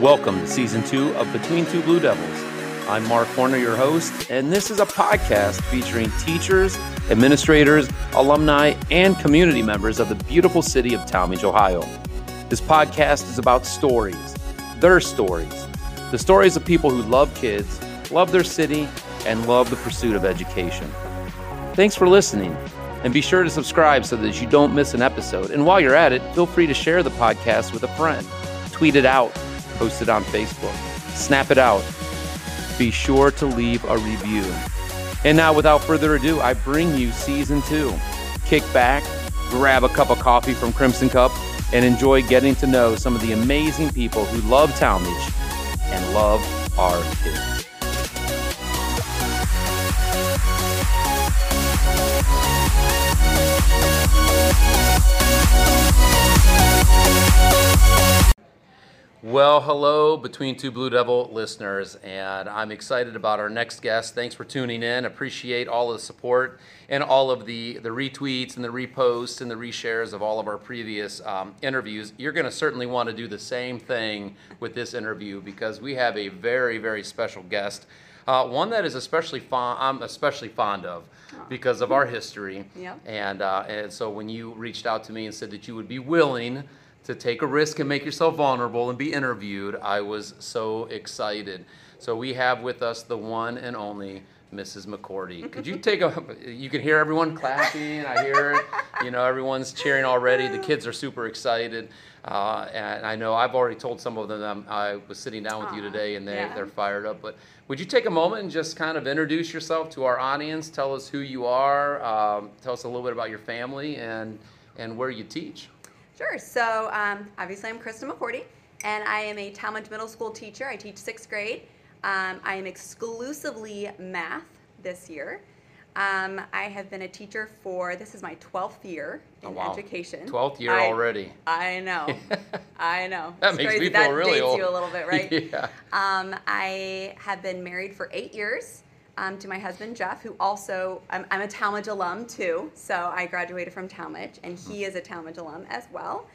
Welcome to season two of Between Two Blue Devils. I'm Mark Horner, your host, and this is a podcast featuring teachers, administrators, alumni, and community members of the beautiful city of Tallmadge, Ohio. This podcast is about stories, their stories, the stories of people who love kids, love their city, and love the pursuit of education. Thanks for listening, and be sure to subscribe so that you don't miss an episode. And while you're at it, feel free to share the podcast with a friend, tweet it out, post it on Facebook, snap it out. Be sure to leave a review. And now, without further ado, I bring you season two. Kick back, grab a cup of coffee from Crimson Cup, and enjoy getting to know some of the amazing people who love Tallmadge and love our kids. Well, hello, Between Two Blue Devil listeners, and I'm excited about our next guest. Thanks for tuning in. Appreciate all of the support and all of the, the retweets and the reposts and the reshares of all of our previous um, interviews. You're going to certainly want to do the same thing with this interview because we have a very, very special guest. Uh, one that is especially fond, I'm especially fond of because of our history. Yep. And, uh, and so when you reached out to me and said that you would be willing to take a risk and make yourself vulnerable and be interviewed, I was so excited. So we have with us the one and only Mrs. McCourtie. Could you take a? You can hear everyone clapping. I hear it. You know, everyone's cheering already. The kids are super excited, uh, and I know I've already told some of them I was sitting down with you today, and they yeah. they're fired up. But would you take a moment and just kind of introduce yourself to our audience? Tell us who you are. Um, tell us a little bit about your family and and where you teach. Sure. So um, obviously, I'm Krista McCourtie, and I am a Tallmadge Middle School teacher. I teach sixth grade. Um, I am exclusively math this year. Um, I have been a teacher for this is my 12th year in Oh, wow. education. 12th year I- already. I know. I know. That It's makes crazy. me feel that really dates old. you a little bit, right? yeah. Um, I have been married for eight years um, to my husband Jeff, who also I'm, I'm a Tallmadge alum too. So I graduated from Tallmadge, and he is a Tallmadge alum as well.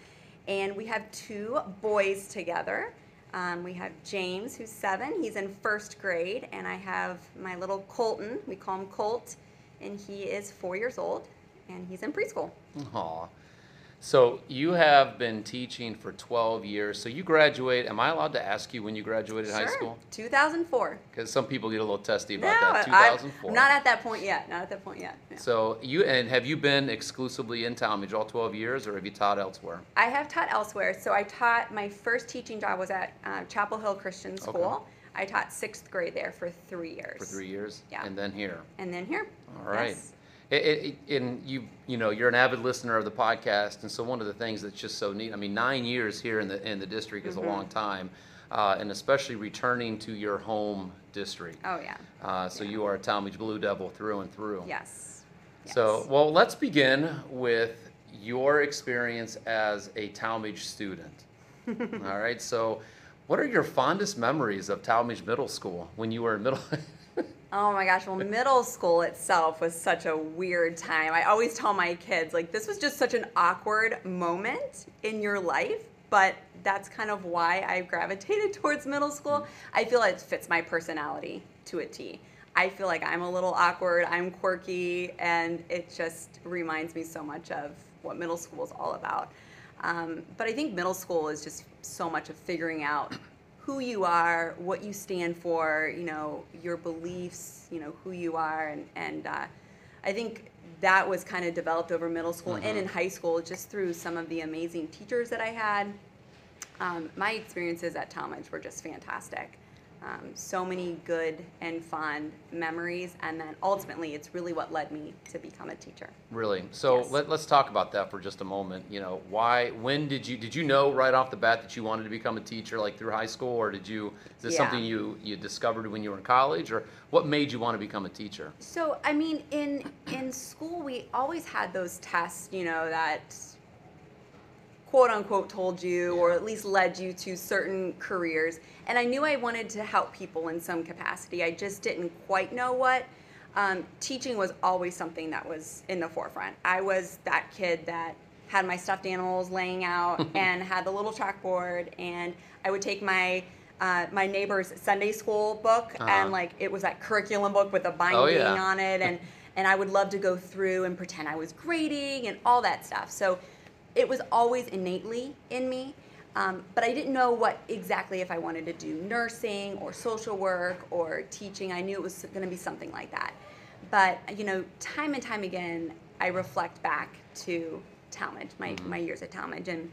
And we have two boys together. Um, we have James, who's seven. He's in first grade, and I have my little Colton. We call him Colt, and he is four years old, and he's in preschool. Aw. So you have been teaching for 12 years. So you graduate. Am I allowed to ask you when you graduated high Sure. school? 2004. Because some people get a little testy No, about that. I'm 2004. not at that point yet. Not at that point yet. Yeah. so you and have you been exclusively in Tallmadge all 12 years, or have you taught elsewhere? I have taught elsewhere. So I taught, my first teaching job was at uh, Chapel Hill Christian School. Okay. I taught sixth grade there for three years. For three years. Yeah. And then here. And then here. All right. Yes. It, it, and you, you know, you're an avid listener of the podcast, and so one of the things that's just so neat. I mean, nine years here in the in the district is Mm-hmm. a long time, uh, and especially returning to your home district. Oh, yeah. Uh, so Yeah. you are a Tallmadge Blue Devil through and through. Yes. So, well, let's begin with your experience as a Tallmadge student. All right. So, what are your fondest memories of Tallmadge Middle School when you were in middle? Oh my gosh, well, middle school itself was such a weird time. I always tell my kids, like, this was just such an awkward moment in your life, but that's kind of why I gravitated towards middle school. I feel it fits my personality to a T. I feel like I'm a little awkward, I'm quirky, and it just reminds me so much of what middle school is all about. Um, but I think middle school is just so much of figuring out who you are, what you stand for, you know, your beliefs, you know, who you are, and and uh, I think that was kind of developed over middle school and in high school just through some of the amazing teachers that I had. Um, my experiences at Tallmadge were just fantastic. Um, so many good and fond memories, and then ultimately, it's really what led me to become a teacher. Really? So Yes. let, let's talk about that for just a moment. You know, why, when did you, did you know right off the bat that you wanted to become a teacher like through high school or did you, is this Yeah. something you, you discovered when you were in college or what made you want to become a teacher? So I mean, in in school, we always had those tests, you know, that quote unquote told you or at least led you to certain careers. And I knew I wanted to help people in some capacity. I just didn't quite know what. Um, teaching was always something that was in the forefront. I was that kid that had my stuffed animals laying out and had the little chalkboard and I would take my uh, my neighbor's Sunday school book Uh-huh. and like it was that curriculum book with a binding yeah. on it and and I would love to go through and pretend I was grading and all that stuff. So it was always innately in me. Um, but I didn't know what exactly if I wanted to do nursing or social work or teaching. I knew it was going to be something like that. But you know, time and time again, I reflect back to Tallmadge, my, my years at Tallmadge, and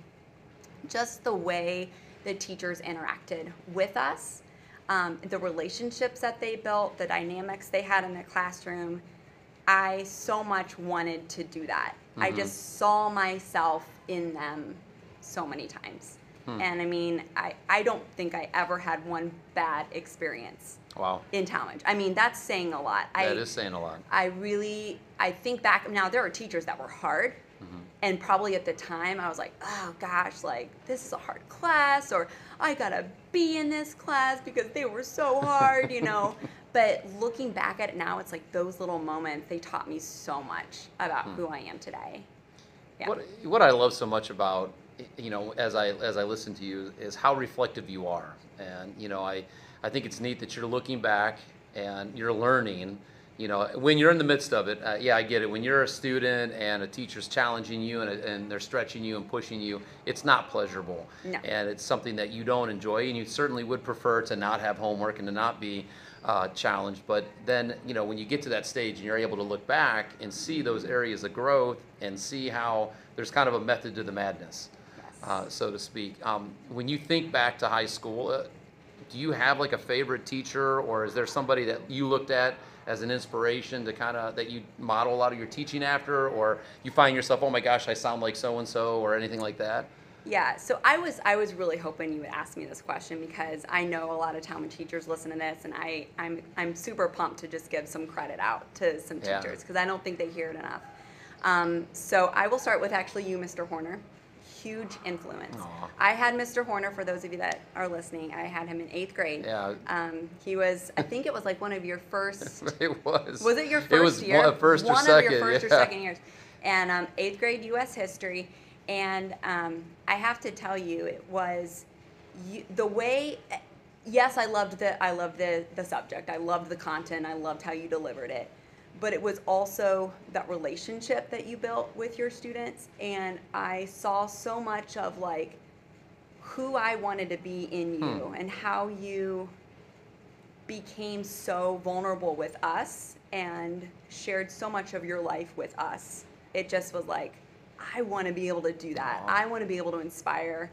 just the way the teachers interacted with us, um, the relationships that they built, the dynamics they had in the classroom. I so much wanted to do that. I just saw myself in them so many times. Hmm. And I mean, I, I don't think I ever had one bad experience Wow. in Tallmadge. I mean, that's saying a lot. I, That is saying a lot. I really, I think back now. There are teachers that were hard, mm-hmm. and probably at the time I was like, oh gosh, like this is a hard class, or I got to be in this class because they were so hard, you know. but looking back at it now, it's like those little moments they taught me so much about hmm. who I am today. Yeah. What what I love so much about you know as I as I listen to you is how reflective you are, and you know I I think it's neat that you're looking back and you're learning. You know, when you're in the midst of it, uh, yeah, I get it. When you're a student and a teacher's challenging you and, and they're stretching you and pushing you, it's not pleasurable. No. And it's something that you don't enjoy, and you certainly would prefer to not have homework and to not be uh, challenged. But then, you know, when you get to that stage and you're able to look back and see those areas of growth and see how there's kind of a method to the madness, Yes. uh, so to speak. Um, when you think back to high school, uh, do you have like a favorite teacher, or is there somebody that you looked at as an inspiration to kind of that you model a lot of your teaching after, or you find yourself, oh my gosh, I sound like so and so, or anything like that? Yeah, so I was I was really hoping you would ask me this question because I know a lot of Tallmadge teachers listen to this, and I I'm I'm super pumped to just give some credit out to some Yeah. teachers because I don't think they hear it enough. Um, so I will start with actually you, Mr. Horner. Huge influence. Aw. I had Mr. Horner for those of you that are listening. I had him in eighth grade. Yeah. Um, he was I think it was like one of your first it was. was it your first It was year? one, first one or second. of your first yeah. or second years. And um, eighth grade U.S. history, and um, I have to tell you, it was you, the way. Yes, I loved the I loved the the subject. I loved the content. I loved how you delivered it. But it was also that relationship that you built with your students, and I saw so much of like who I wanted to be in you Hmm. and how you became so vulnerable with us and shared so much of your life with us. It just was like, I want to be able to do that. Aw. I want to be able to inspire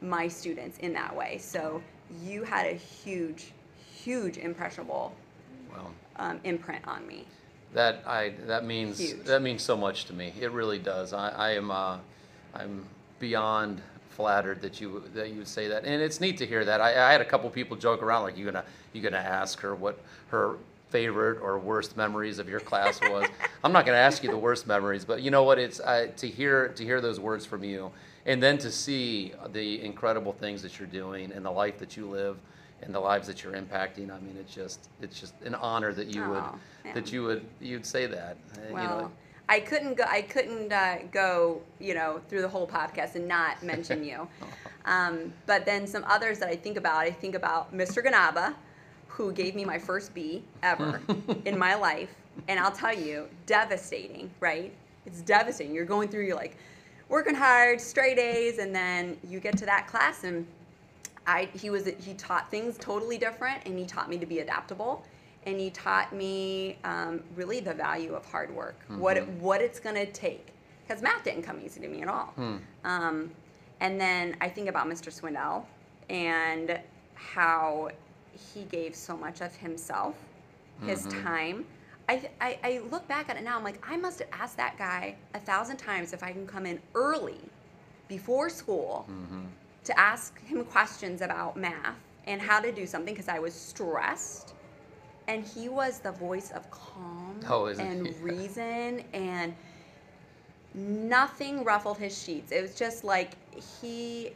my students in that way. So you had a huge, huge impressionable Well, um, imprint on me. That I that means Huge. that means so much to me. It really does. I, I am uh, I'm beyond flattered that you that you would say that, and it's neat to hear that. I, I had a couple people joke around like you gonna you gonna ask her what her favorite or worst memories of your class was. I'm not gonna ask you the worst memories, but you know what? It's uh, to hear to hear those words from you, and then to see the incredible things that you're doing and the life that you live. And the lives that you're impacting. I mean, it's just it's just an honor that you would Aw, yeah. that you would you'd say that. uh, Well, you know, I couldn't go. I couldn't uh, go. You know, through the whole podcast and not mention you. Um, but then some others that I think about. I think about Mr. Ganaba, who gave me my first B ever in my life, and I'll tell you, devastating. Right? It's devastating. You're going through. You're like working hard, straight A's, and then you get to that class and I he was he taught things totally different, and he taught me to be adaptable, and he taught me um, really the value of hard work, what it, what it's gonna take, because math didn't come easy to me at all. Um, and then I think about Mr. Swindell and how he gave so much of himself, his mm-hmm. time. I, I, I look back at it now. I'm like, I must have asked that guy a thousand times if I can come in early, before school, mm-hmm. to ask him questions about math and how to do something because I was stressed. And he was the voice of calm Oh, and he? reason and nothing ruffled his sheets. It was just like he,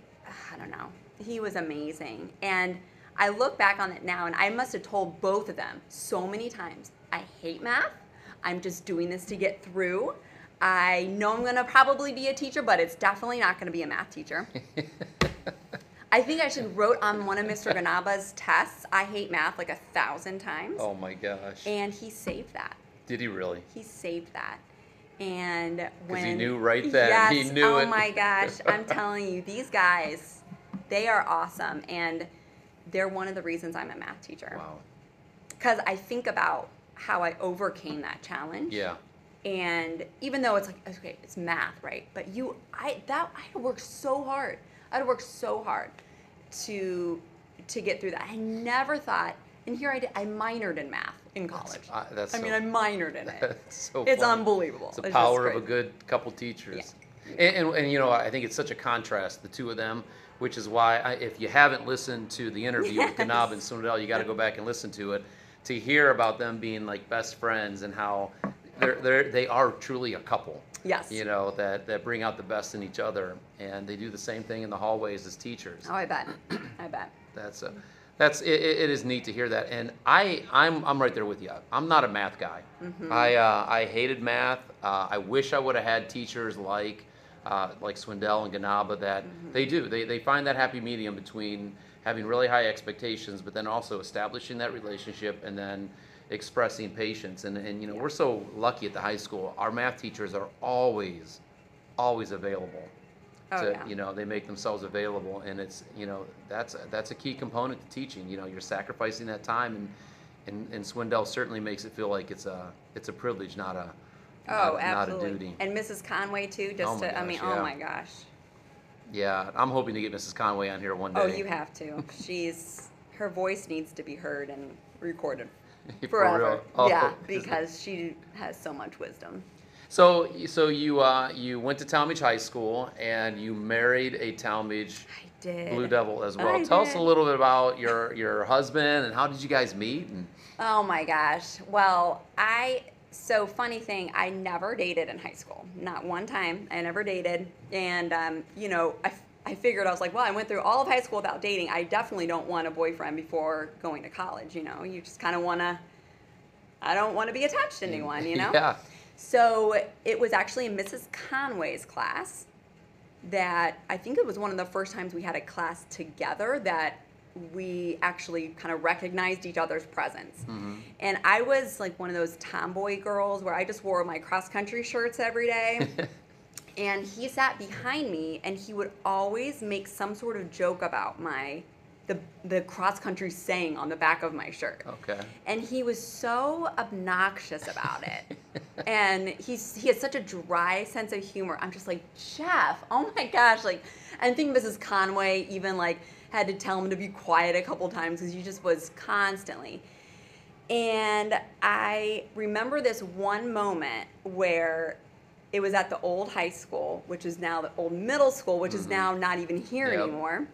I don't know, he was amazing. And I look back on it now and I must have told both of them so many times I hate math. I'm just doing this to get through. I know I'm gonna probably be a teacher, but it's definitely not gonna be a math teacher. I think I should wrote on one of Mr. Ganaba's tests, I hate math like a thousand times. oh my gosh. And he saved that. Did he really? He saved that. And when Because he knew right then. yes, He knew oh it. my gosh, I'm telling you, these guys, they are awesome, and they're one of the reasons I'm a math teacher. Wow. Because I think about how I overcame that challenge. Yeah. And even though it's like okay, it's math, right? But you, I that I had to work so hard. I had to work so hard to to get through that. I never thought, and here I did. I minored in math in college. uh, that's I mean, I minored in it. That's so it's funny. unbelievable. It's the just power of a good couple teachers. And, and, and, you know, I think it's such a contrast, the two of them, which is why I, if you haven't listened to the interview with Yes. Ganab and Sundell, you got to go back and listen to it to hear about them being like best friends and how they're, they're, they are truly a couple. Yes. You know, that, that bring out the best in each other. And they do the same thing in the hallways as teachers. Oh, I bet. I bet. That's a, that's it, it is neat to hear that, and I I'm I'm right there with you. I'm not a math guy. I uh, I hated math. Uh, I wish I would have had teachers like uh, like Swindell and Ganaba that they do. They they find that happy medium between having really high expectations, but then also establishing that relationship and then expressing patience. And and you know we're so lucky at the high school. Our math teachers are always always available Oh, to, yeah. you know, they make themselves available, and it's, you know, that's that's a key component to teaching. You know, you're sacrificing that time, and and, and Swindell certainly makes it feel like it's a it's a privilege, not a Oh, not absolutely. a duty. And Mrs. Conway too. Just Oh to, I mean, gosh, oh my gosh. Yeah, I'm hoping to get Mrs. Conway on here one day. Oh, you have to. She's her voice needs to be heard and recorded For forever. real? Oh, yeah, because she has so much wisdom. So so you uh, you went to Tallmadge High School and you married a Tallmadge Blue Devil as well. I Tell us a little bit about your your husband and how did you guys meet? And Oh my gosh. Well, I so funny thing, I never dated in high school. Not one time. I never dated. And um, you know, I, I figured I was like, well, I went through all of high school without dating. I definitely don't want a boyfriend before going to college, you know. You just kind of want to I don't want to be attached to anyone, you know? yeah. So it was actually in Mrs. Conway's class that I think it was one of the first times we had a class together that we actually kind of recognized each other's presence. Mm-hmm. And I was like one of those tomboy girls where I just wore my cross country shirts every day. and he sat behind me and he would always make some sort of joke about my the the cross country saying on the back of my shirt Okay. and he was so obnoxious about it. and he's he has such a dry sense of humor. I'm just like, Jeff, oh my gosh, like I think Mrs. Conway even like had to tell him to be quiet a couple times because he just was constantly. And I remember this one moment where it was at the old high school, which is now the old middle school, which is mm-hmm. now not even here Yep. anymore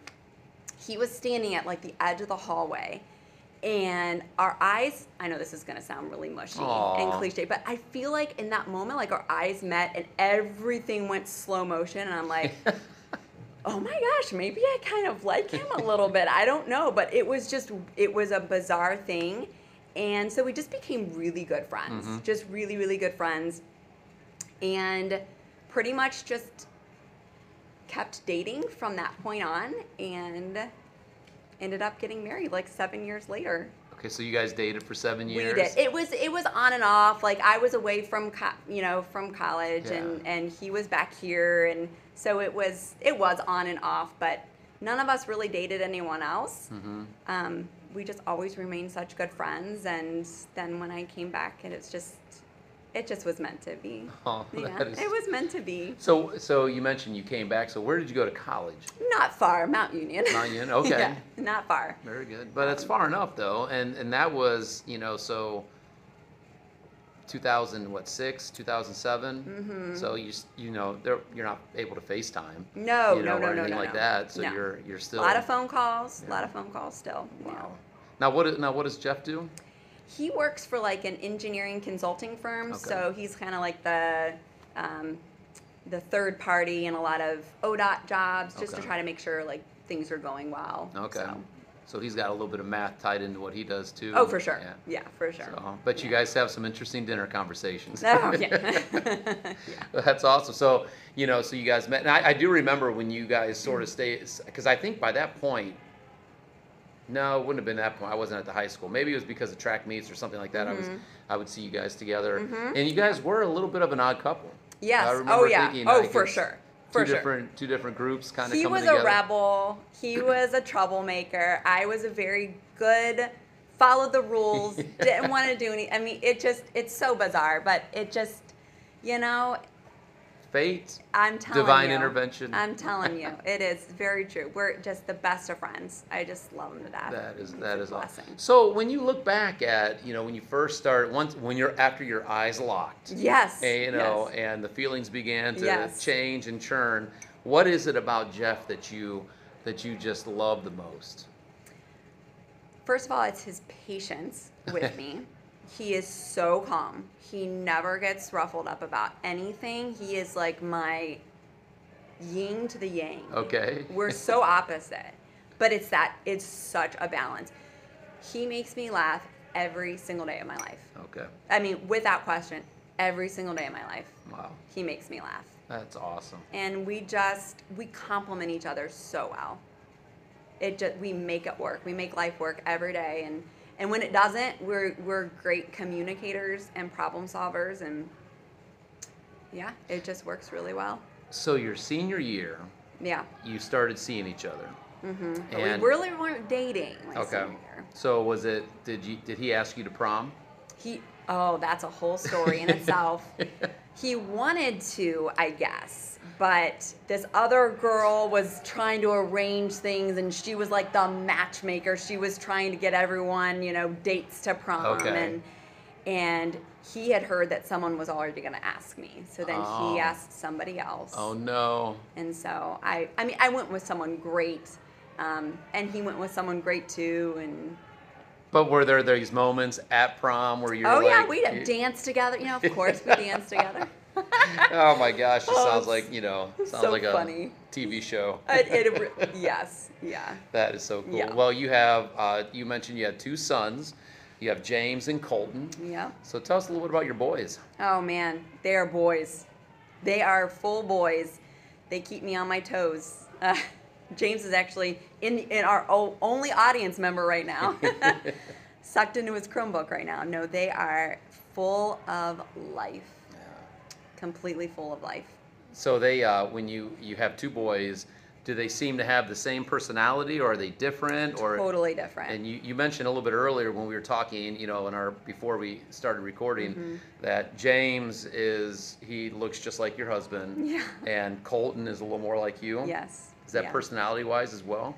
he was standing at like the edge of the hallway and our eyes i know this is going to sound really mushy and cliche but i feel like in that moment like our eyes met and everything went slow motion and i'm like oh my gosh maybe i kind of like him a little bit. I don't know but it was just it was a bizarre thing. And so we just became really good friends mm-hmm. just really really good friends. And pretty much just kept dating from that point on and ended up getting married like seven years later. Okay, so you guys dated for seven years. We did. It was it was on and off. Like I was away from co- you know from college and and he was back here and so it was it was on and off. But none of us really dated anyone else. Mm-hmm. Um, we just always remained such good friends. And then when I came back, and it's just it just was meant to be. Oh, yeah, is- it was meant to be. So, so you mentioned you came back. So, where did you go to college? Not far, Mount Union. Mount Union, okay. yeah, not far. Very good, but it's far enough though, and and that was you know so. 2000 what six 2007 Mm-hmm. so you you know you're not able to FaceTime No, you know, no, no, or no, anything no, like no. that so you're you're still A lot of phone calls. A Yeah. lot of phone calls still. yeah. wow now what now what does Jeff do He works for like an engineering consulting firm, Okay. so he's kind of like the um, the third party in a lot of ODOT jobs, just to try to make sure like things are going well. Okay. So, So he's got a little bit of math tied into what he does too. Oh, for sure. Yeah. Yeah, for sure. So, but you guys have some interesting dinner conversations. Oh, yeah. That's awesome. So, you know, so you guys met, and I, I do remember when you guys sort of stayed, because I think by that point, no, it wouldn't have been that point. I wasn't at the high school. Maybe it was because of track meets or something like that. I was, Mm-hmm. I would see you guys together, and you guys were a little bit of an odd couple. Yes. I Oh, yeah. thinking, Oh, like, for sure. Two For sure. different, two different groups kind of he coming was together. a rebel. He was a troublemaker. I was a very good, followed the rules, didn't want to do any. I mean, it just, it's so bizarre, but it just, you know, Fate. I'm telling Divine you. intervention. I'm telling you, it is very true. We're just the best of friends. I just love him to death. That is that is awesome. So when you look back at you know when you first start once when you're after your eyes locked, Yes. and, you know, yes. and the feelings began to Yes. change and churn. What is it about Jeff that you that you just love the most? First of all, it's his patience with me. He is so calm. He never gets ruffled up about anything. He is like my yin to the yang. Okay. We're so opposite, but it's that it's such a balance. He makes me laugh every single day of my life. Okay. I mean, without question, every single day of my life, Wow. he makes me laugh. That's awesome. And we just we complement each other so well. It just we make it work. We make life work every day, and and when it doesn't, we're we're great communicators and problem solvers, and yeah, it just works really well. So your senior year, Yeah. you started seeing each other. Mm-hmm. And- we really weren't dating. Okay. Senior year. So was it? Did you? Did he ask you to prom? He oh, that's a whole story in itself. He wanted to, I guess, but this other girl was trying to arrange things, and she was like the matchmaker. She was trying to get everyone, you know, dates to prom, Okay. and and he had heard that someone was already going to ask me. So then Oh. he asked somebody else. Oh no. And so I, I mean, I went with someone great, um, and he went with someone great too, and But were there these moments at prom where you're like oh like, yeah, we'd have you- danced together. You know, of course we danced together. Oh my gosh, it Oh, sounds like you know, sounds so like a funny. TV show. It, it, yes, yeah. That is so cool. Yeah. Well, you have uh, you mentioned you had two sons. You have James and Colton. Yeah. So tell us a little bit about your boys. Oh man, they are boys. They are full boys. They keep me on my toes. Uh, James is actually in in our o- only audience member right now, sucked into his Chromebook right now. No, they are full of life, completely full of life. So they, uh, when you you have two boys, do they seem to have the same personality, or are they different, or? Totally different. And you, you mentioned a little bit earlier when we were talking, you know, in our before we started recording, Mm-hmm. that James is he looks just like your husband, Yeah. and Colton is a little more like you. yes. Is that yeah. personality wise as well?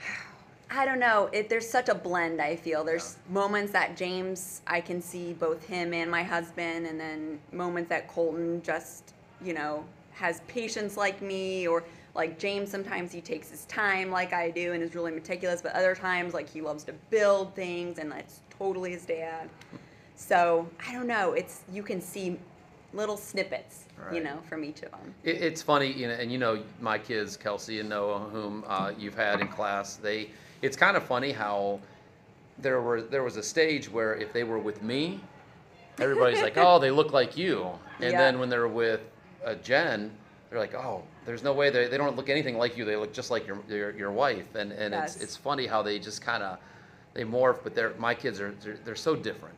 I don't know. It, there's such a blend. I feel there's moments that James, I can see both him and my husband, and then moments that Colton just, you know, has patience like me, or like James. Sometimes he takes his time like I do and is really meticulous, but other times like he loves to build things, and that's totally his dad. So I don't know. It's you can see little snippets, you know, from each of them. It, it's funny, you know, and you know my kids, Kelsey and Noah, whom uh, you've had in class. They, it's kind of funny how there were there was a stage where if they were with me, everybody's like, oh, they look like you, and Yeah. then when they're with uh, Jen, they're like, oh, there's no way they, they don't look anything like you. They look just like your your, your wife, and and Yes. it's it's funny how they just kind of they morph, but they're my kids are they're, they're so different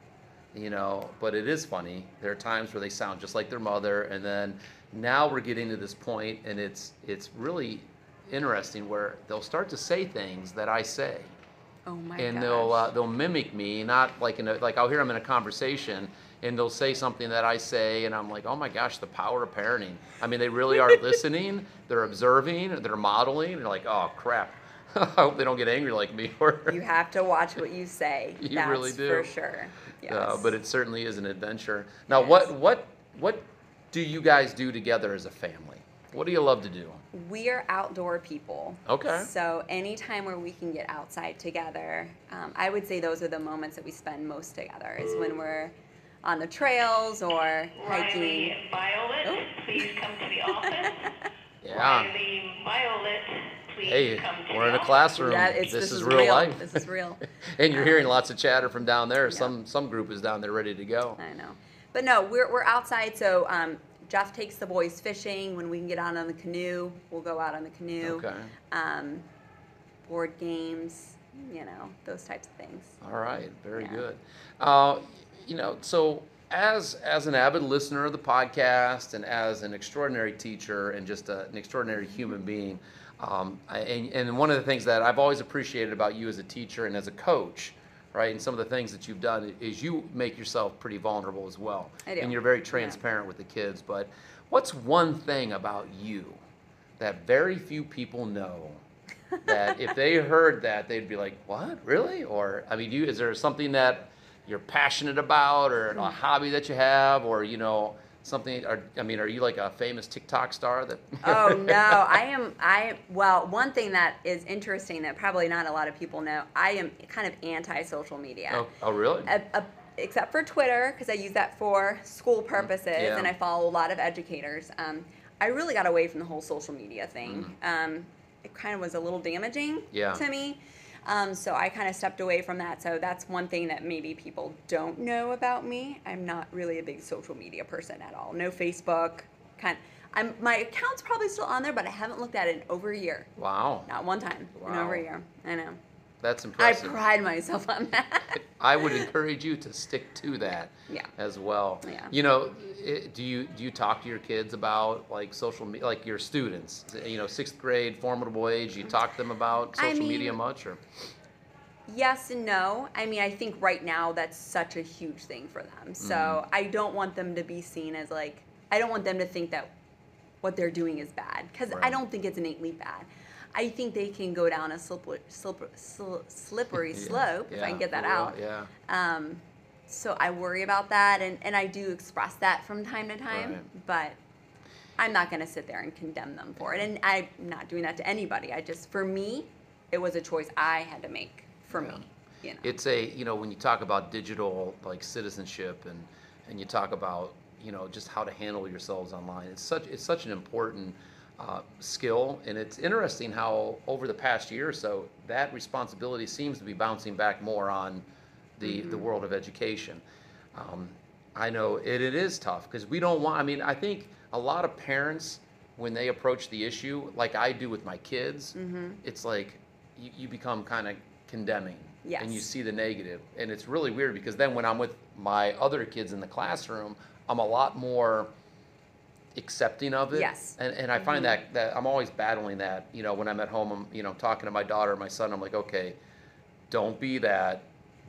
you know but it is funny. There are times where they sound just like their mother and then now we're getting to this point and it's it's really interesting where they'll start to say things that i say. Oh my and gosh. they'll uh, they'll mimic me not like in a like i'll hear them in a conversation and they'll say something that i say and i'm like oh my gosh the power of parenting. I mean they really are listening they're observing they're modeling and they're like oh crap i hope they don't get angry like me or You have to watch what you say. You That's really do. for sure. Yes. Uh, but it certainly is an adventure. Now, Yes. what what what do you guys do together as a family? What do you love to do? we are outdoor people. Okay. So anytime where we can get outside together, um, I would say those are the moments that we spend most together. Is when we're on the trails or hiking. Riley Violet, Oh. please come to the office. Yeah. Riley Violet, hey, we're in a classroom. That, it's, this, this, is, is real, life. This is real. and you're hearing lots of chatter from down there. Yeah. Some some group is down there ready to go. I know. But no, we're, we're outside, so um, Jeff takes the boys fishing. When we can get out on the canoe, we'll go out on the canoe. Okay. Um, board games, you know, those types of things. All right, very Yeah. good. Uh, you know, so as as an avid listener of the podcast and as an extraordinary teacher and just a, an extraordinary human being, um, I, and, and one of the things that I've always appreciated about you as a teacher and as a coach, right, and some of the things that you've done is you make yourself pretty vulnerable as well, I do. and you're very transparent with the kids. But what's one thing about you that very few people know? that if they heard that, they'd be like, "What? Really?" Or I mean, do you, is there something that you're passionate about, or Hmm. a hobby that you have, or you know something? Or, I mean, are you like a famous TikTok star that? oh no, I am. I well, one thing that is interesting that probably not a lot of people know. I am kind of anti-social media. oh, oh, really? A- a- except for Twitter, because I use that for school purposes, Yeah. and I follow a lot of educators. Um, I really got away from the whole social media thing. Um, it kind of was a little damaging Mm. Yeah. to me. Um, so I kind of stepped away from that. So that's one thing that maybe people don't know about me. I'm not really a big social media person at all. No Facebook. Kind. I'm my account's probably still on there, but I haven't looked at it in over a year. Wow, Not one time in Wow. over a year. I know. That's impressive. I pride myself on that. I would encourage you to stick to that Yeah. as well. Yeah. You know, do you do you talk to your kids about like social media, like your students? You know, sixth grade, formidable age. You talk to them about I social media much, or Yes and no. I mean, I think right now that's such a huge thing for them. So mm-hmm. I don't want them to be seen as like, I don't want them to think that what they're doing is bad because I don't think it's innately bad. I think they can go down a slippery, slippery, slippery Yeah, slope if I can get that real, out. Yeah. Um, so I worry about that, and, and I do express that from time to time, Right. but I'm not going to sit there and condemn them for it. And I'm not doing that to anybody. I just, for me, it was a choice I had to make for Yeah. me. You know? it's a you know when you talk about digital like citizenship and and you talk about you know just how to handle yourselves online it's such it's such an important uh, skill and it's interesting how over the past year or so that responsibility seems to be bouncing back more on the the world of education. Um, i know it, it is tough because we don't want i mean i think a lot of parents when they approach the issue like i do with my kids Mm-hmm. it's like you, you become kind of condemning and you see the negative. And it's really weird because then when i'm with my other kids in the classroom i'm a lot more accepting of it Yes. Mm-hmm. and, and i find that that i'm always battling that you know when i'm at home i'm you know talking to my daughter or my son i'm like okay don't be that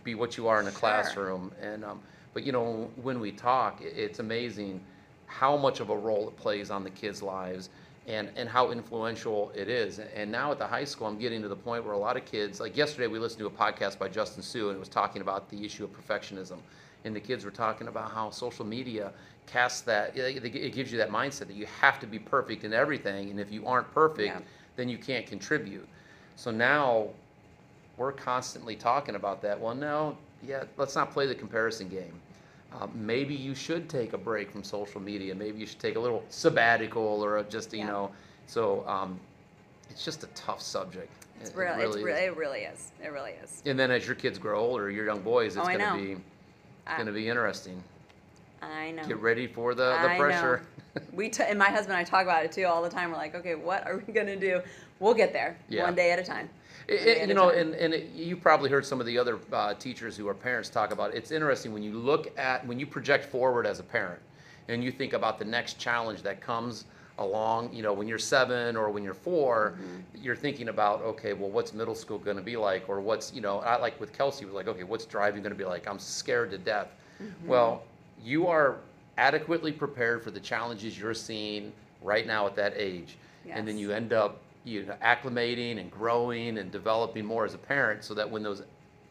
be what you are in the Sure. classroom and um, but you know when we talk it's amazing how much of a role it plays on the kids lives and, and how influential it is and now at the high school i'm getting to the point where a lot of kids like yesterday we listened to a podcast by justin sue and it was talking about the issue of perfectionism and the kids were talking about how social media casts that it, gives you that mindset that you have to be perfect in everything and if you aren't perfect Yeah. then you can't contribute so now we're constantly talking about that. Well, no, yeah, let's not play the comparison game. Uh, maybe you should take a break from social media. Maybe you should take a little sabbatical or a just, you Yeah. know. So um, it's just a tough subject. It's It- really, it really, it really is. It really is. And then as your kids grow older, your young boys, it's Oh, going to be I- going to be interesting. I know. Get ready for the, the I pressure. Know. We t- and my husband and I talk about it too all the time. We're like, okay, what are we gonna do? We'll get there Yeah. one day at a time. It- it- you know, time. and, and it, you probably heard some of the other uh, teachers who are parents talk about it. It's interesting when you look at, when you project forward as a parent and you think about the next challenge that comes along, you know, when you're seven or when you're 4 Mm-hmm. you're thinking about, okay, well, what's middle school going to be like? Or what's, you know, I like with Kelsey was like, okay, what's driving going to be like? I'm scared to death. Mm-hmm. Well, you are adequately prepared for the challenges you're seeing right now at that age. And then you end up you know, acclimating and growing and developing more as a parent so that when those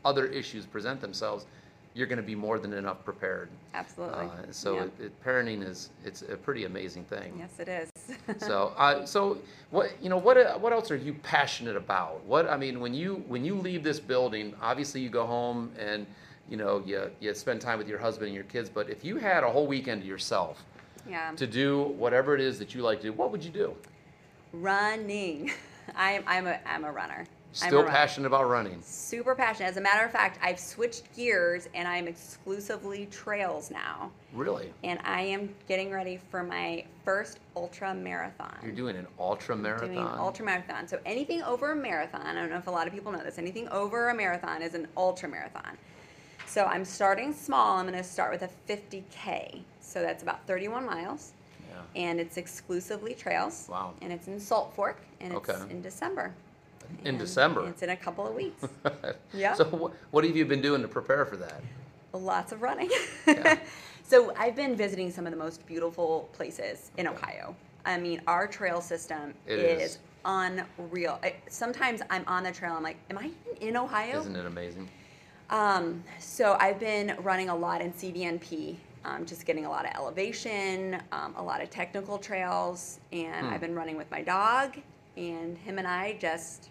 other issues present themselves, you're going to be more than enough prepared. Absolutely. Uh, so Yeah. it, it, parenting is it's a pretty amazing thing. yes, it is. So uh, so what you know what what else are you passionate about? What I mean when you when you leave this building, obviously you go home and you know you you spend time with your husband and your kids, but if you had a whole weekend to yourself yeah. to do whatever it is that you like to do, what would you do? Running. I'm I'm a I'm a runner. Still passionate about running. Super passionate. As a matter of fact, I've switched gears and I'm exclusively trails now. Really? And I am getting ready for my first ultra marathon. You're doing an ultra marathon. doing an ultra marathon. So anything over a marathon, I don't know if a lot of people know this, anything over a marathon is an ultra marathon. So I'm starting small. I'm going to start with a 50K. So that's about 31 miles. Yeah. And it's exclusively trails. Wow. And it's in Salt Fork. And it's Okay. in December. In December. It's in a couple of weeks. Yeah. So wh- what have you been doing to prepare for that? Lots of running. Yeah. so I've been visiting some of the most beautiful places in Ohio. I mean, our trail system It is, is. unreal. I, sometimes I'm on the trail. I'm like, am I even in Ohio? Isn't it amazing? Um, so I've been running a lot in CVNP, um, just getting a lot of elevation, um, a lot of technical trails, and Hmm. I've been running with my dog, and him and I just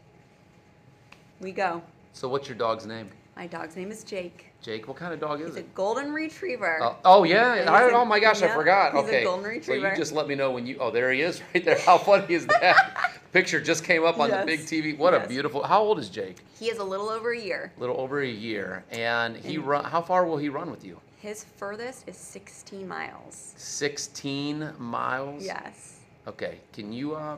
we go. So what's your dog's name? My dog's name is Jake. Jake, what kind of dog is He's a golden retriever. Oh, oh yeah, He's I, a- oh my gosh, I forgot. he's a okay, golden Well, retriever. you just let me know when you. Oh, there he is, right there. How funny is that? Picture just came up on the big TV. What a beautiful. How old is Jake? He is a little over a year. A little over a year, and he And- run. How far will he run with you? His furthest is 16 miles. 16 miles. Yes. Okay, can you uh,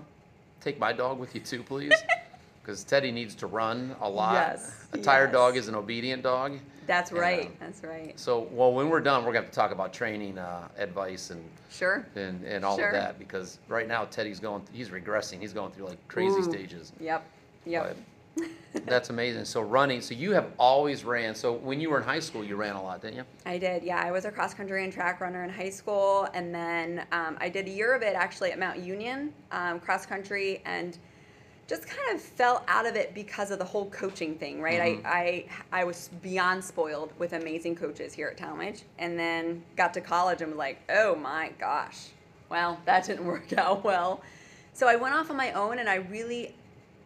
take my dog with you too, please? Because Teddy needs to run a lot. Yes, A tired yes. dog is an obedient dog. That's right. That's right. So, well, when we're done, we're going to have to talk about training uh, advice and, Sure. and, and all Sure. of that because right now Teddy's going, he's regressing. He's going through like crazy Ooh. stages. Yep. Yep. That's amazing. So running, so you have always ran. So when you were in high school, you ran a lot, didn't you? I did, yeah. I was a cross country and track runner in high school, and then um, I did a year of it actually at Mount Union, um, cross country, and just kind of fell out of it because of the whole coaching thing, right? Mhm. I, I I was beyond spoiled with amazing coaches here at Tallmadge, and then got to college and was like, oh my gosh, well that didn't work out well. So I went off on my own, and I really,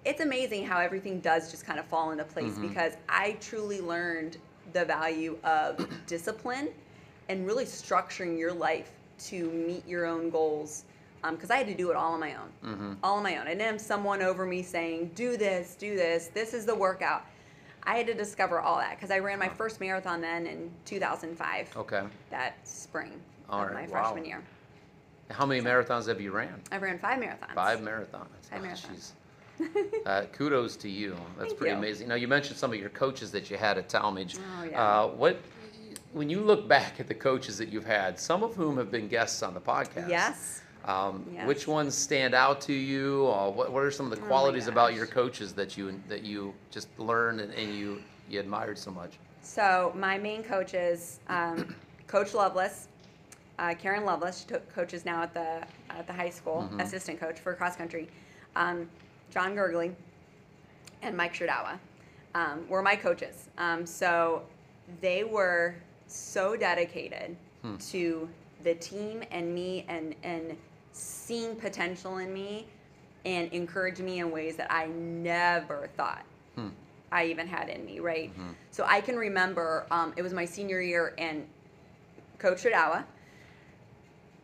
it's amazing how everything does just kind of fall into place Mhm. because I truly learned the value of discipline and really structuring your life to meet your own goals. Because I had to do it all on my own, Mm-hmm. all on my own. I didn't have someone over me saying, "Do this, do this. This is the workout." I had to discover all that because I ran my first marathon then in 2005, Okay. that spring All of right, my wow. freshman year. How many marathons have you ran? I ran five marathons. Five marathons. Five Oh, marathons. uh, kudos to you. That's Thank pretty you. amazing. Now you mentioned some of your coaches that you had at Tallmadge. Oh, yeah. Uh, what, when you look back at the coaches that you've had, some of whom have been guests on the podcast. Yes. Um, Yes. Which ones stand out to you? Or what, what are some of the Oh qualities about your coaches that you that you just learned and, and you you admired so much? So my main coaches, um, Coach Lovelace, uh, Karen Lovelace. she took coaches now at the at the high school, Mhm. assistant coach for cross country. Um, John Gurgley and Mike Shirdawa um, were my coaches. Um, so they were so dedicated Hmm. to the team and me and and seeing potential in me and encouraged me in ways that I never thought Hmm. I even had in me, right? Mhm. So I can remember um, it was my senior year, and Coach Shadawa,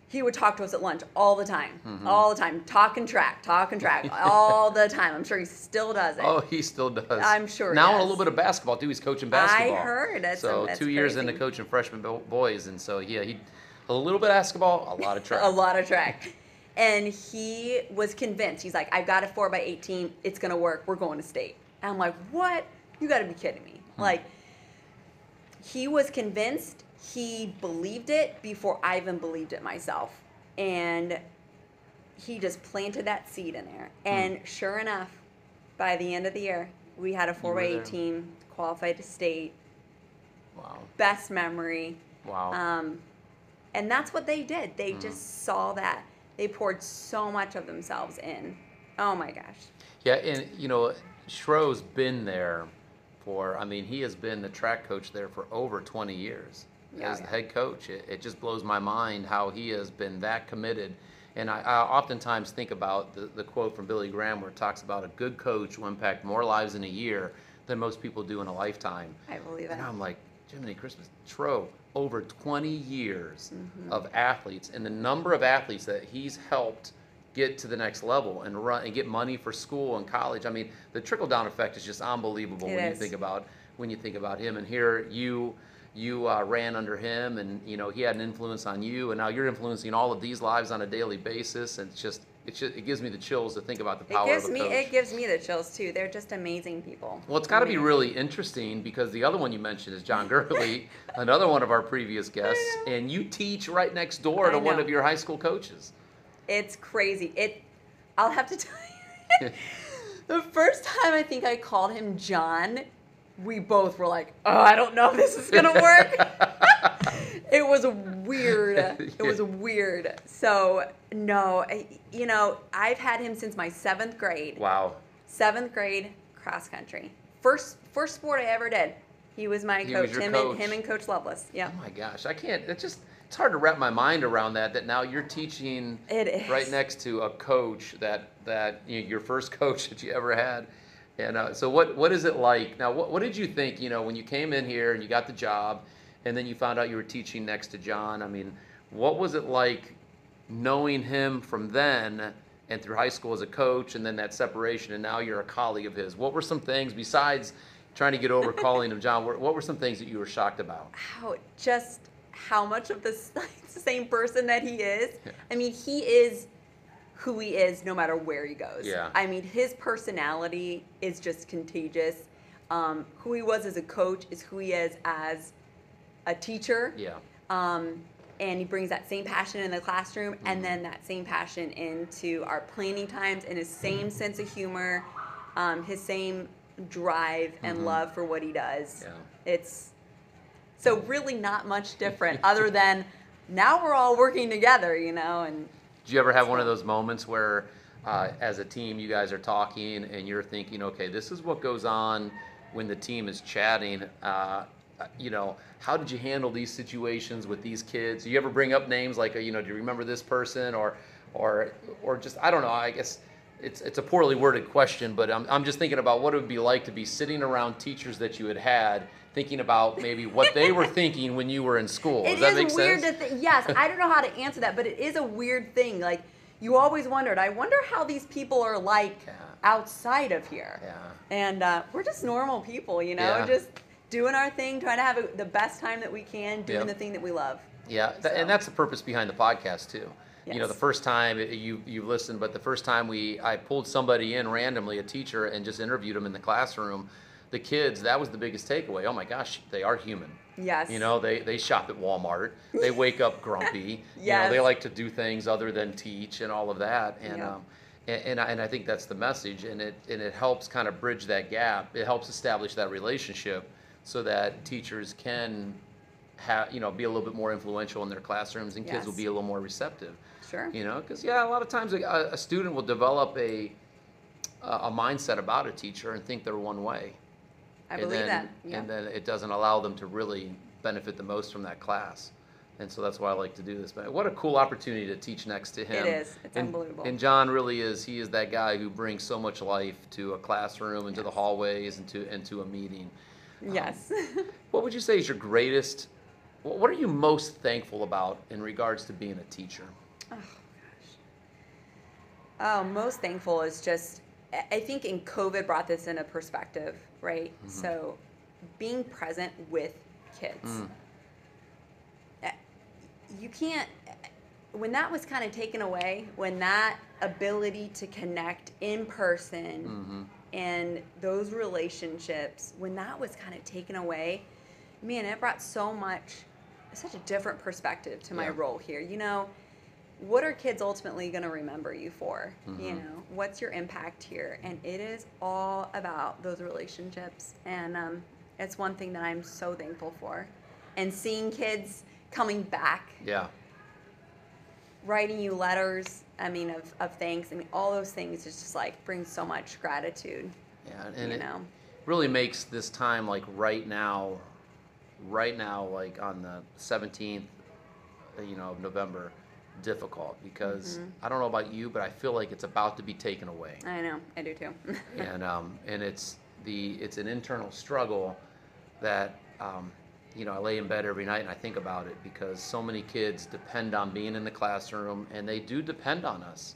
he would talk to us at lunch all the time, Mhm. all the time, talk and track, talk and track, all the time. I'm sure he still does it. Oh, he still does. I'm sure Now a little bit of basketball too. He's coaching basketball. I heard. That's so that's two years crazy. into coaching freshman boys, and so yeah, he a little bit of basketball, a lot of track. A lot of track. And he was convinced. He's like, I've got a 4 by 18 It's going to work. We're going to state. And I'm like, what? You got to be kidding me. Hmm. Like, he was convinced. He believed it before I even believed it myself. And he just planted that seed in there. Hmm. And sure enough, by the end of the year, we had a 4 by 18 qualified to state. Wow. Best memory. Wow. Um, and that's what they did. They Mhm. just saw that. They poured so much of themselves in. Oh my gosh. Yeah, and you know, Schro's been there for. I mean, he has been the track coach there for over 20 years Yeah, as the head coach. It, it just blows my mind how he has been that committed. And I, I oftentimes think about the, the quote from Billy Graham where it talks about a good coach will impact more lives in a year than most people do in a lifetime. I believe it. And I'm like, Jiminy Christmas, Tro, over 20 years Mhm. of athletes and the number of athletes that he's helped get to the next level and run and get money for school and college. I mean, the trickle down effect is just unbelievable It when is. you think about when you think about him. And here you you uh, ran under him, and you know he had an influence on you, and now you're influencing all of these lives on a daily basis. And it's just it's just, it gives me the chills to think about the It power gives of a me coach. it gives me the chills too. They're just amazing people. Well, it's got to be Amazing. really interesting because the other one you mentioned is John Gurley, another one of our previous guests, know. and you teach right next door to I one know. of your high school coaches. It's crazy. It. I'll have to tell you. the first time I think I called him John, we both were like, "Oh, I don't know if this is gonna work." It was weird. It was weird. So no, I, you know, I've had him since my seventh grade. Wow. Seventh grade cross country. First first sport I ever did. He was my He coach. was him coach. and him and Coach Lovelace. Yeah. Oh my gosh, I can't. It's just it's hard to wrap my mind around that. That now you're teaching right next to a coach that that you know, your first coach that you ever had. And uh, so, what what is it like now? What what did you think? You know, when you came in here and you got the job, and then you found out you were teaching next to John. I mean, what was it like knowing him from then? And through high school as a coach, and then that separation, and now you're a colleague of his. What were some things besides trying to get over calling him John? What were some things that you were shocked about? how just how much of the s- same person that he is. Yeah. I mean, he is who he is no matter where he goes. Yeah. I mean, his personality is just contagious. Um, who he was as a coach is who he is as a teacher. Yeah. Um, and he brings that same passion in the classroom Mm-hmm. and then that same passion into our planning times and his same sense of humor, um, his same drive and love for what he does. Mm-hmm. Yeah. It's so really not much different other than now we're all working together, you know, and Did you ever have one of those moments where, uh, as a team, you guys are talking and you're thinking, okay, this is what goes on when the team is chatting? Uh, you know, how did you handle these situations with these kids? Do you ever bring up names like, uh, you know, do you remember this person or, or, or just I don't know. I guess it's it's a poorly worded question, but I'm I'm just thinking about what it would be like to be sitting around teachers that you had had, thinking about maybe what they were thinking when you were in school. It Does that is make weird sense? to think. Yes, I don't know how to answer that, but it is a weird thing. Like you always wondered. I wonder how these people are like Yeah. outside of here. Yeah. And uh, we're just normal people, you know, Yeah. just doing our thing, trying to have a, the best time that we can, doing Yep. the thing that we love. Yeah, So- and that's the purpose behind the podcast too. You know, the first time you you listened, but the first time we I pulled somebody in randomly, a teacher, and just interviewed them in the classroom. The kids, that was the biggest takeaway. Oh my gosh, they are human. Yes. You know, they they shop at Walmart. They wake up grumpy. You know, they like to do things other than teach and all of that. And Yeah. um, and, and, I, and I think that's the message, and it and it helps kind of bridge that gap. It helps establish that relationship, so that teachers can have you know be a little bit more influential in their classrooms, and kids will be a little more receptive. Sure. You know, because yeah, a lot of times a, a student will develop a a mindset about a teacher and think they're one way. I and believe then, that. Yeah. And then it doesn't allow them to really benefit the most from that class. And so that's why I like to do this. But what a cool opportunity to teach next to him. is. It's and, unbelievable. And John really is. He is that guy who brings so much life to a classroom and to the hallways and to and to a meeting. Yes. What would you say is your greatest? What are you most thankful about in regards to being a teacher? Oh, gosh. Oh, most thankful is just, I- think in COVID brought this into perspective, right? Mm-hmm. So being present with kids. Mm. Uh, You can't, when that was kind of taken away, when that ability to connect in person Mm-hmm. And those relationships, when that was kind of taken away, man, it brought so much, such a different perspective to my Yeah. role here. You know, what are kids ultimately going to remember you for? You Mhm. know, what's your impact here? And it is all about those relationships. And um, it's one thing that I'm so thankful for. And seeing kids coming back, Yeah. writing you letters, I mean, of, of thanks, I mean, all those things is just like brings so much gratitude, Yeah. And you know? really makes this time like right now, right now, like on the 17th, uh, you know, of November, difficult because Mm-hmm. I don't know about you, but I feel like it's about to be taken away. I know, I do too. and um, and it's the it's an internal struggle that um, you know I lay in bed every night and I think about it because so many kids depend on being in the classroom and they do depend on us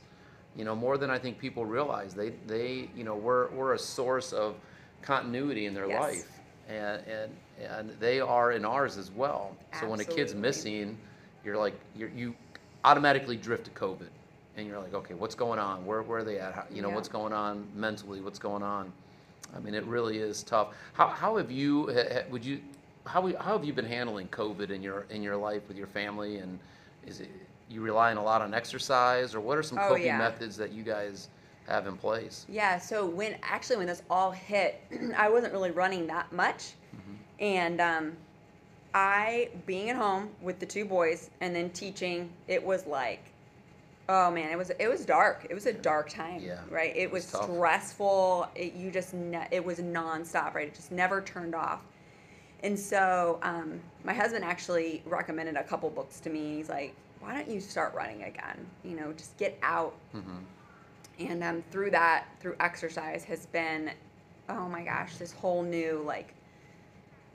You know, more than I think people realize. They they you know we're we're a source of continuity in their Yes. life, and and and they are in ours as well. So when a kid's missing, you're like you're, you automatically drift to COVID, and you're like, okay, what's going on? Where where are they at? How, you know, Yeah. what's going on mentally? What's going on? I mean, it really is tough. How how have you would you how we- how have you been handling COVID in your in your life with your family? And is it you relying a lot on exercise, or what are some Oh, coping yeah. methods that you guys have in place? Yeah, so when actually when this all hit, I wasn't really running that much, and um, I being at home with the two boys and then teaching, it was like, oh man, it was it was dark. It was a dark time, Yeah, right? It, it was was, stressful. It, you just ne- it was nonstop, right? It just never turned off. And so um, my husband actually recommended a couple books to me. He's like, why don't you start running again? You know, just get out Mm-hmm. and um, through that through exercise has been oh my gosh this whole new like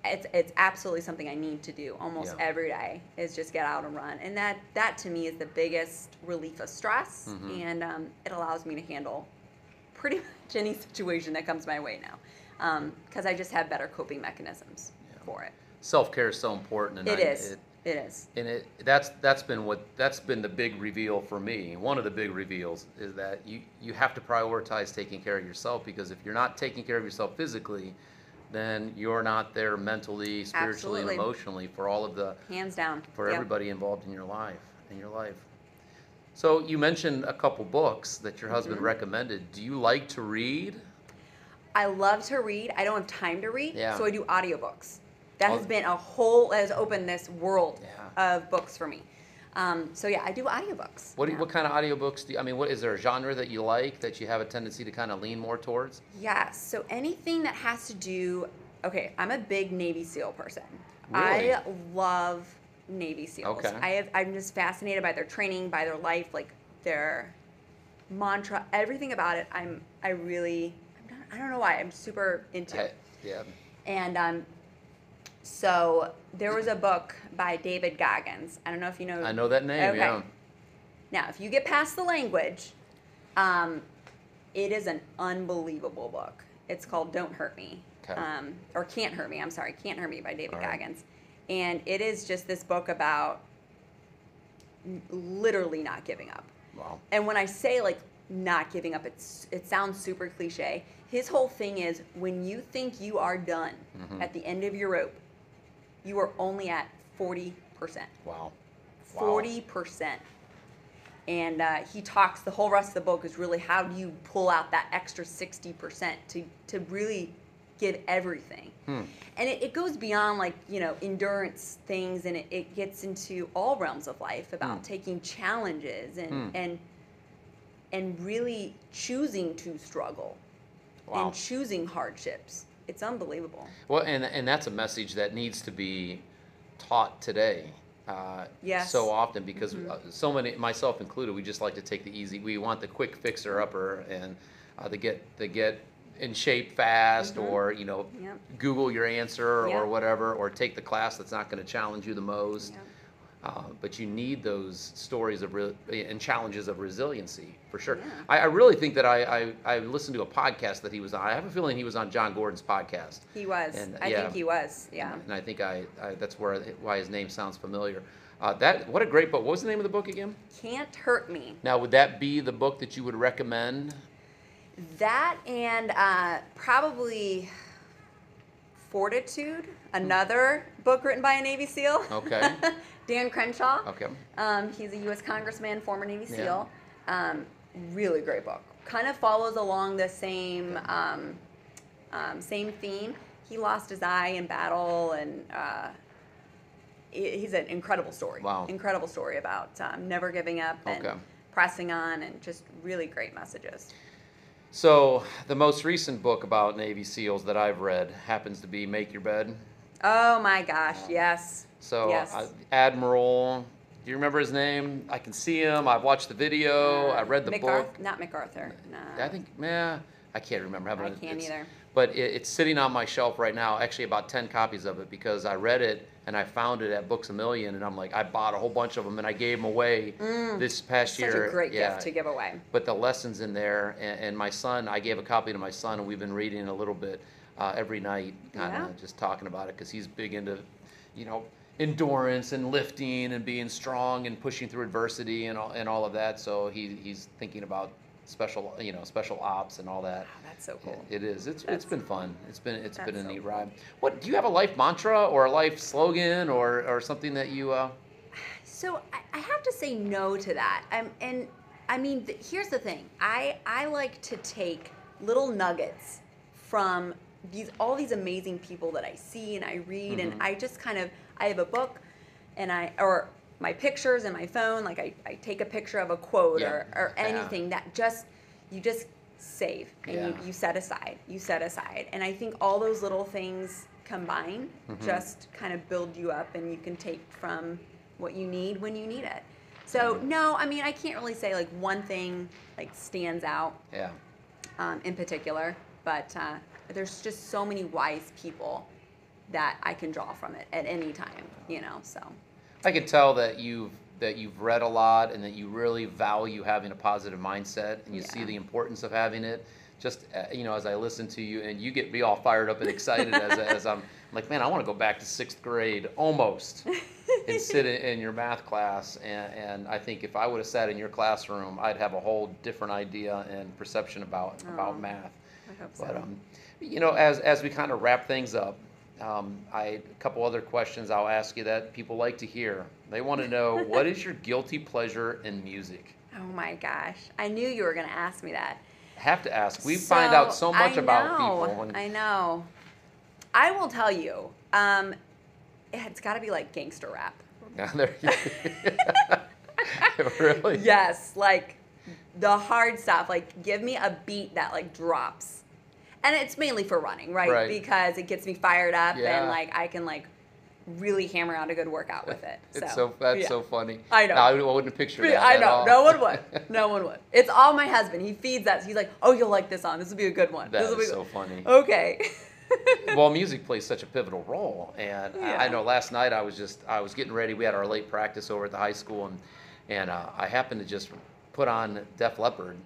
it's it's absolutely something i need to do almost Yeah. every day is just get out and run and that that to me is the biggest relief of stress Mhm. and um, it allows me to handle pretty much any situation that comes my way now because i just have better coping mechanisms. For it Self care is so important, and It I, is. It, it is and it that's that's been what that's been the big reveal for me. One of the big reveals is that you you have to prioritize taking care of yourself because if you're not taking care of yourself physically, then you're not there mentally, spiritually, Absolutely. and emotionally for all of the hands down for Yep. everybody involved in your life in your life. So you mentioned a couple books that your husband Mhm. recommended. Do you like to read? I love to read. I don't have time to read, Yeah. so I do audiobooks. That has been a whole that has opened this world Yeah. of books for me. Um, so yeah, I do audiobooks. What do you, what kind of audiobooks do you, I mean, what is there a genre that you like that you have a tendency to kind of lean more towards? Yes. So anything that has to do. Okay, I'm a big Navy SEAL person. Really? I love Navy SEALs. Okay. I have. I'm just fascinated by their training, by their life, like their mantra, everything about it. I'm. I really. I'm not, I don't know why. I'm super into. Hey, yeah. And um, so there was a book by David Goggins. I don't know if you know. I know that name, Okay. yeah. Now, if you get past the language, um, it is an unbelievable book. It's called Don't Hurt Me. Okay. Um, or Can't Hurt Me. I'm sorry, Can't Hurt Me by David right. Goggins. And it is just this book about literally not giving up. Wow. And when I say like not giving up, it's it sounds super cliche. His whole thing is when you think you are done Mhm. at the end of your rope, you are only at forty percent. Wow. Wow. Forty percent. And uh, he talks. The whole rest of the book is really how do you pull out that extra sixty percent to to really give everything. Hmm. And it, it goes beyond like you know endurance things, and it, it gets into all realms of life about Hmm. taking challenges and Hmm. and and really choosing to struggle Wow. and choosing hardships. It's unbelievable. Well, and and that's a message that needs to be taught today. Uh, Yes. So often because Mhm. uh, so many, myself included, we just like to take the easy. We want the quick fixer upper and uh, the get the get in shape fast, Mhm. or you know, Yep. Google your answer Yep. or whatever, or take the class that's not going to challenge you the most. Yep. Uh, but you need those stories of re- and challenges of resiliency for sure. Yeah. I, I really think that I, I I listened to a podcast that he was on. I have a feeling he was on Jon Gordon's podcast. He was. And, I yeah. think he was. Yeah. And I think I, I that's where why his name sounds familiar. Uh, that what a great book. What was the name of the book again? Can't hurt me. Now would that be the book that you would recommend? That and uh, probably Fortitude, another book written by a Navy SEAL. Okay. Dan Crenshaw. Okay. Um, he's a U.S. Congressman, former Navy Yeah. SEAL. Um, really great book. Kind of follows along the same um, um, same theme. He lost his eye in battle, and uh, he's an incredible story. Wow. Incredible story about um, never giving up and Okay. pressing on, and just really great messages. So the most recent book about Navy SEALs that I've read happens to be Make Your Bed. Oh my gosh, yes. So Yes. uh, Admiral, do you remember his name? I can see him. I've watched the video. I read the book. Not MacArthur. No. I think, man, I can't remember. I haven't- can't either. but it, it's sitting on my shelf right now. Actually, about ten copies of it because I read it and I found it at Books a Million, and I'm like, I bought a whole bunch of them and I gave them away this past Such year. a great yeah. gift to give away. But the lessons in there, and, and my son, I gave a copy to my son, and we've been reading a little bit uh, every night, kind of Yeah. just talking about it because he's big into, you know, endurance and lifting and being strong and pushing through adversity and all, and all of that. So he, he's thinking about special, you know, special ops and all that. Wow, that's so cool. It is. It's it's been fun. It's been it's been a so neat cool. ride. What do you have a life mantra or a life slogan or or something that you uh So I, I have to say no to that. Um, and I mean, th- here's the thing. I I like to take little nuggets from these all these amazing people that I see and I read, Mhm. and I just kind of I have a book, and I or my pictures and my phone. Like I, I take a picture of a quote Yeah. or, or Yeah. anything that just you just save and Yeah. you, you set aside. You set aside, and I think all those little things combined Mhm. just kind of build you up, and you can take from what you need when you need it. So Mm-hmm. no, I mean I can't really say like one thing like stands out yeah. um, in particular, but uh, there's just so many wise people that I can draw from it at any time, you know. So I can tell that you've that you've read a lot and that you really value having a positive mindset and you see the importance of having it. Just uh, you know, as I listen to you and you get me all fired up and excited as, as I'm like, man, I want to go back to sixth grade almost and sit in, in your math class. And, and I think if I would have sat in your classroom, I'd have a whole different idea and perception about Oh, about math. I hope so. But um, you know, as as we kind of wrap things up, um, I a couple other questions I'll ask you that people like to hear. They want to know what is your guilty pleasure in music. oh my gosh, I knew you were going to ask me that. Have to ask. We find out so much I about know, people. And, I know. I will tell you. Um, it's got to be like gangster rap. Really? Yes, like the hard stuff. Like give me a beat that like drops. And it's mainly for running, right? Right. Because it gets me fired up Yeah. and like I can like really hammer out a good workout with it. It's so that's yeah. so funny. I know. I wouldn't have pictured that. I know. No one would. No one would. It's all my husband. He feeds that. He's like, "Oh, you'll like this song. This will be a good one. That this will be so funny. Okay. well, music plays such a pivotal role, and I- I know last night I was just I was getting ready. We had our late practice over at the high school, and and uh, I happened to just put on Def Leppard,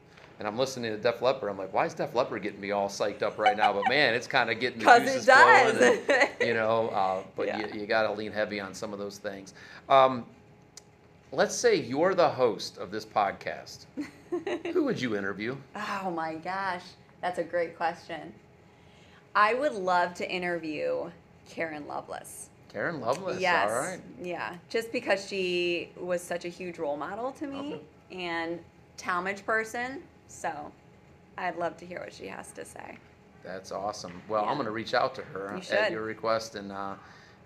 and I'm listening to Def Leppard. I'm like, why is Def Leppard getting me all psyched up right now? But man, it's kind of getting the 'Cause it juices does. flowing, and, you know. Uh, but Yeah. you, you got to lean heavy on some of those things. Um, let's say you're the host of this podcast. Who would you interview? Oh my gosh, that's a great question. I would love to interview Karen Lovelace. Karen Lovelace. yes. All right. Yeah, just because she was such a huge role model to me and Tallmadge person. So I'd love to hear what she has to say. That's awesome. Well, I'm going to reach out to her You at your request, and uh,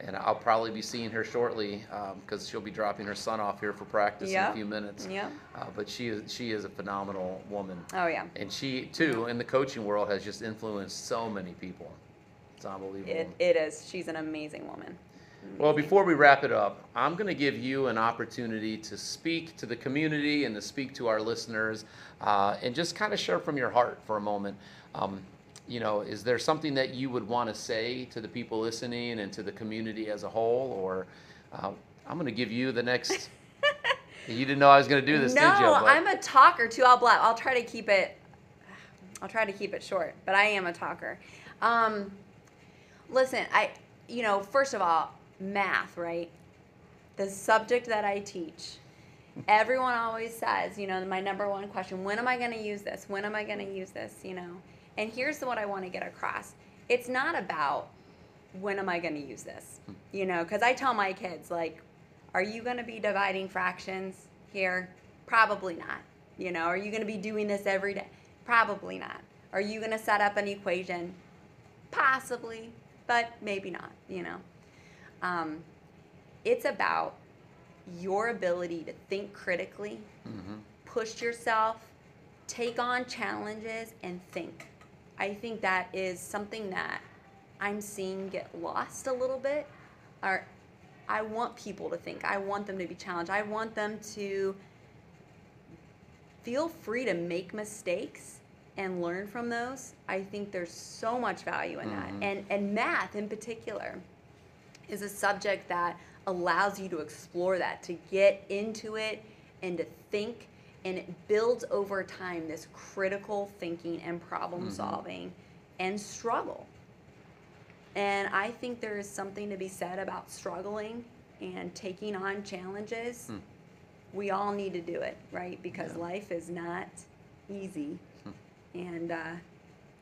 and I'll probably be seeing her shortly because she'll be dropping her son off here for practice in a few minutes. Yeah. Uh, but she is she is a phenomenal woman, Oh yeah. and she too in the coaching world has just influenced so many people. It's unbelievable. It, it is. She's an amazing woman. Well, before we wrap it up, I'm going to give you an opportunity to speak to the community and to speak to our listeners uh, and just kind of share from your heart for a moment. Um, you know, is there something that you would want to say to the people listening and to the community as a whole? Or uh, I'm going to give you the next. you didn't know I was going to do this, no, did you? But- I'm a talker too. I'll blab. I'll try to keep it. I'll try to keep it short, but I am a talker. Um, listen, I, you know, first of all, math, right? The subject that I teach. Everyone always says, you know, my number one question: When am I going to use this? When am I going to use this? You know, and here's what I want to get across: It's not about when am I going to use this? You know, because I tell my kids, like, are you going to be dividing fractions here? Probably not. You know, are you going to be doing this every day? Probably not. Are you going to set up an equation? Possibly, but maybe not, you know. Um, it's about your ability to think critically, Mhm. push yourself, take on challenges, and think. I think that is something that I'm seeing get lost a little bit. Or I want people to think. I want them to be challenged. I want them to feel free to make mistakes and learn from those, I think there's so much value in Mm-hmm. that. And and math in particular is a subject that allows you to explore that, to get into it and to think and it builds over time this critical thinking and problem mm-hmm. solving and struggle. And I think there is something to be said about struggling and taking on challenges. Hmm. We all need to do it, right? Because Yeah. life is not easy. Hmm. And uh,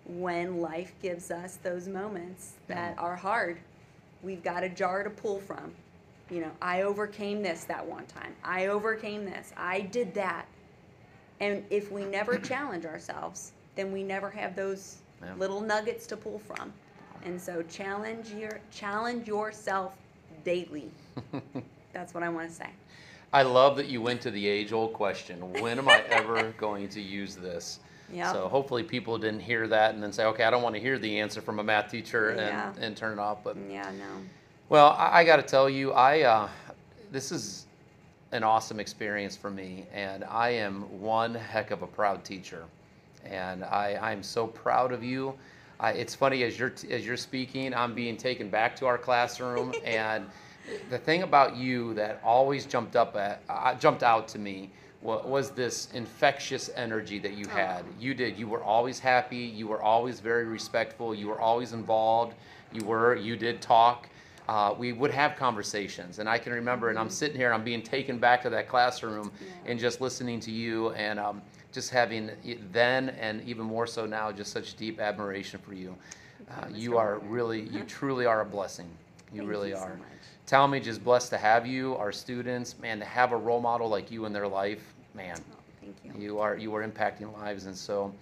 when life gives us those moments that are hard, we've got a jar to pull from. You know, I overcame this that one time. I overcame this. I did that. And if we never challenge ourselves, then we never have those Yeah. little nuggets to pull from. And so challenge your challenge yourself daily. That's what I want to say. I love that you went to the age old question when am I ever going to use this? Yep. So hopefully people didn't hear that and then say, okay, I don't want to hear the answer from a math teacher and, Yeah. and turn it off. But Yeah, no. well, I, I got to tell you, I uh, this is an awesome experience for me, and I am one heck of a proud teacher, and I I'm so proud of you. I, it's funny as you're as you're speaking, I'm being taken back to our classroom, and the thing about you that always jumped up at uh, jumped out to me was this infectious energy that you had. You did. You were always happy. You were always very respectful. You were always involved. You were. You did talk. Uh, we would have conversations, and I can remember. And I'm sitting here. I'm being taken back to that classroom, and just listening to you, and um, just having then, and even more so now, just such deep admiration for you. Uh, you are really. You truly are a blessing. You Thank really you so are. much. Tallmadge is blessed to have you, our students, man, to have a role model like you in their life, man. Oh, thank you. You are you are impacting lives, and so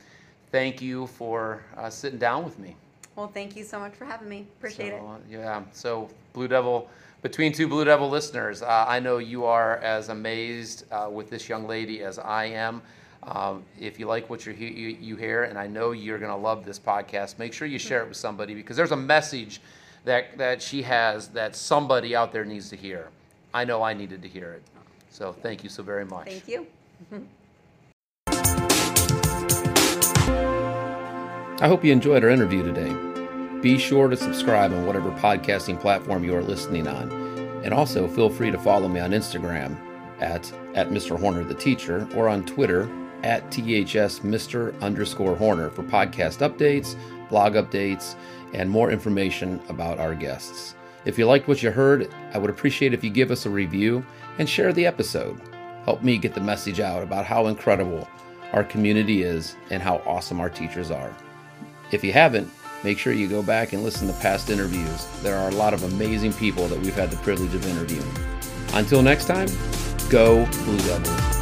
thank you for uh, sitting down with me. Well, thank you so much for having me. Appreciate it. So, uh, Yeah. So Blue Devil, between two Blue Devil listeners, uh, I know you are as amazed uh, with this young lady as I am. Um, if you like what you, you hear, and I know you're going to love this podcast, make sure you share it with somebody because there's a message that that she has that somebody out there needs to hear. I know I needed to hear it. So thank you so very much. Thank you. I hope you enjoyed our interview today. Be sure to subscribe on whatever podcasting platform you are listening on. And also feel free to follow me on Instagram at, at Mr. Horner the Teacher or on Twitter at THS Mr. underscore Horner for podcast updates, blog updates, and more information about our guests. If you liked what you heard, I would appreciate if you give us a review and share the episode. Help me get the message out about how incredible our community is and how awesome our teachers are. If you haven't, make sure you go back and listen to past interviews. There are a lot of amazing people that we've had the privilege of interviewing. Until next time, go Blue Devils.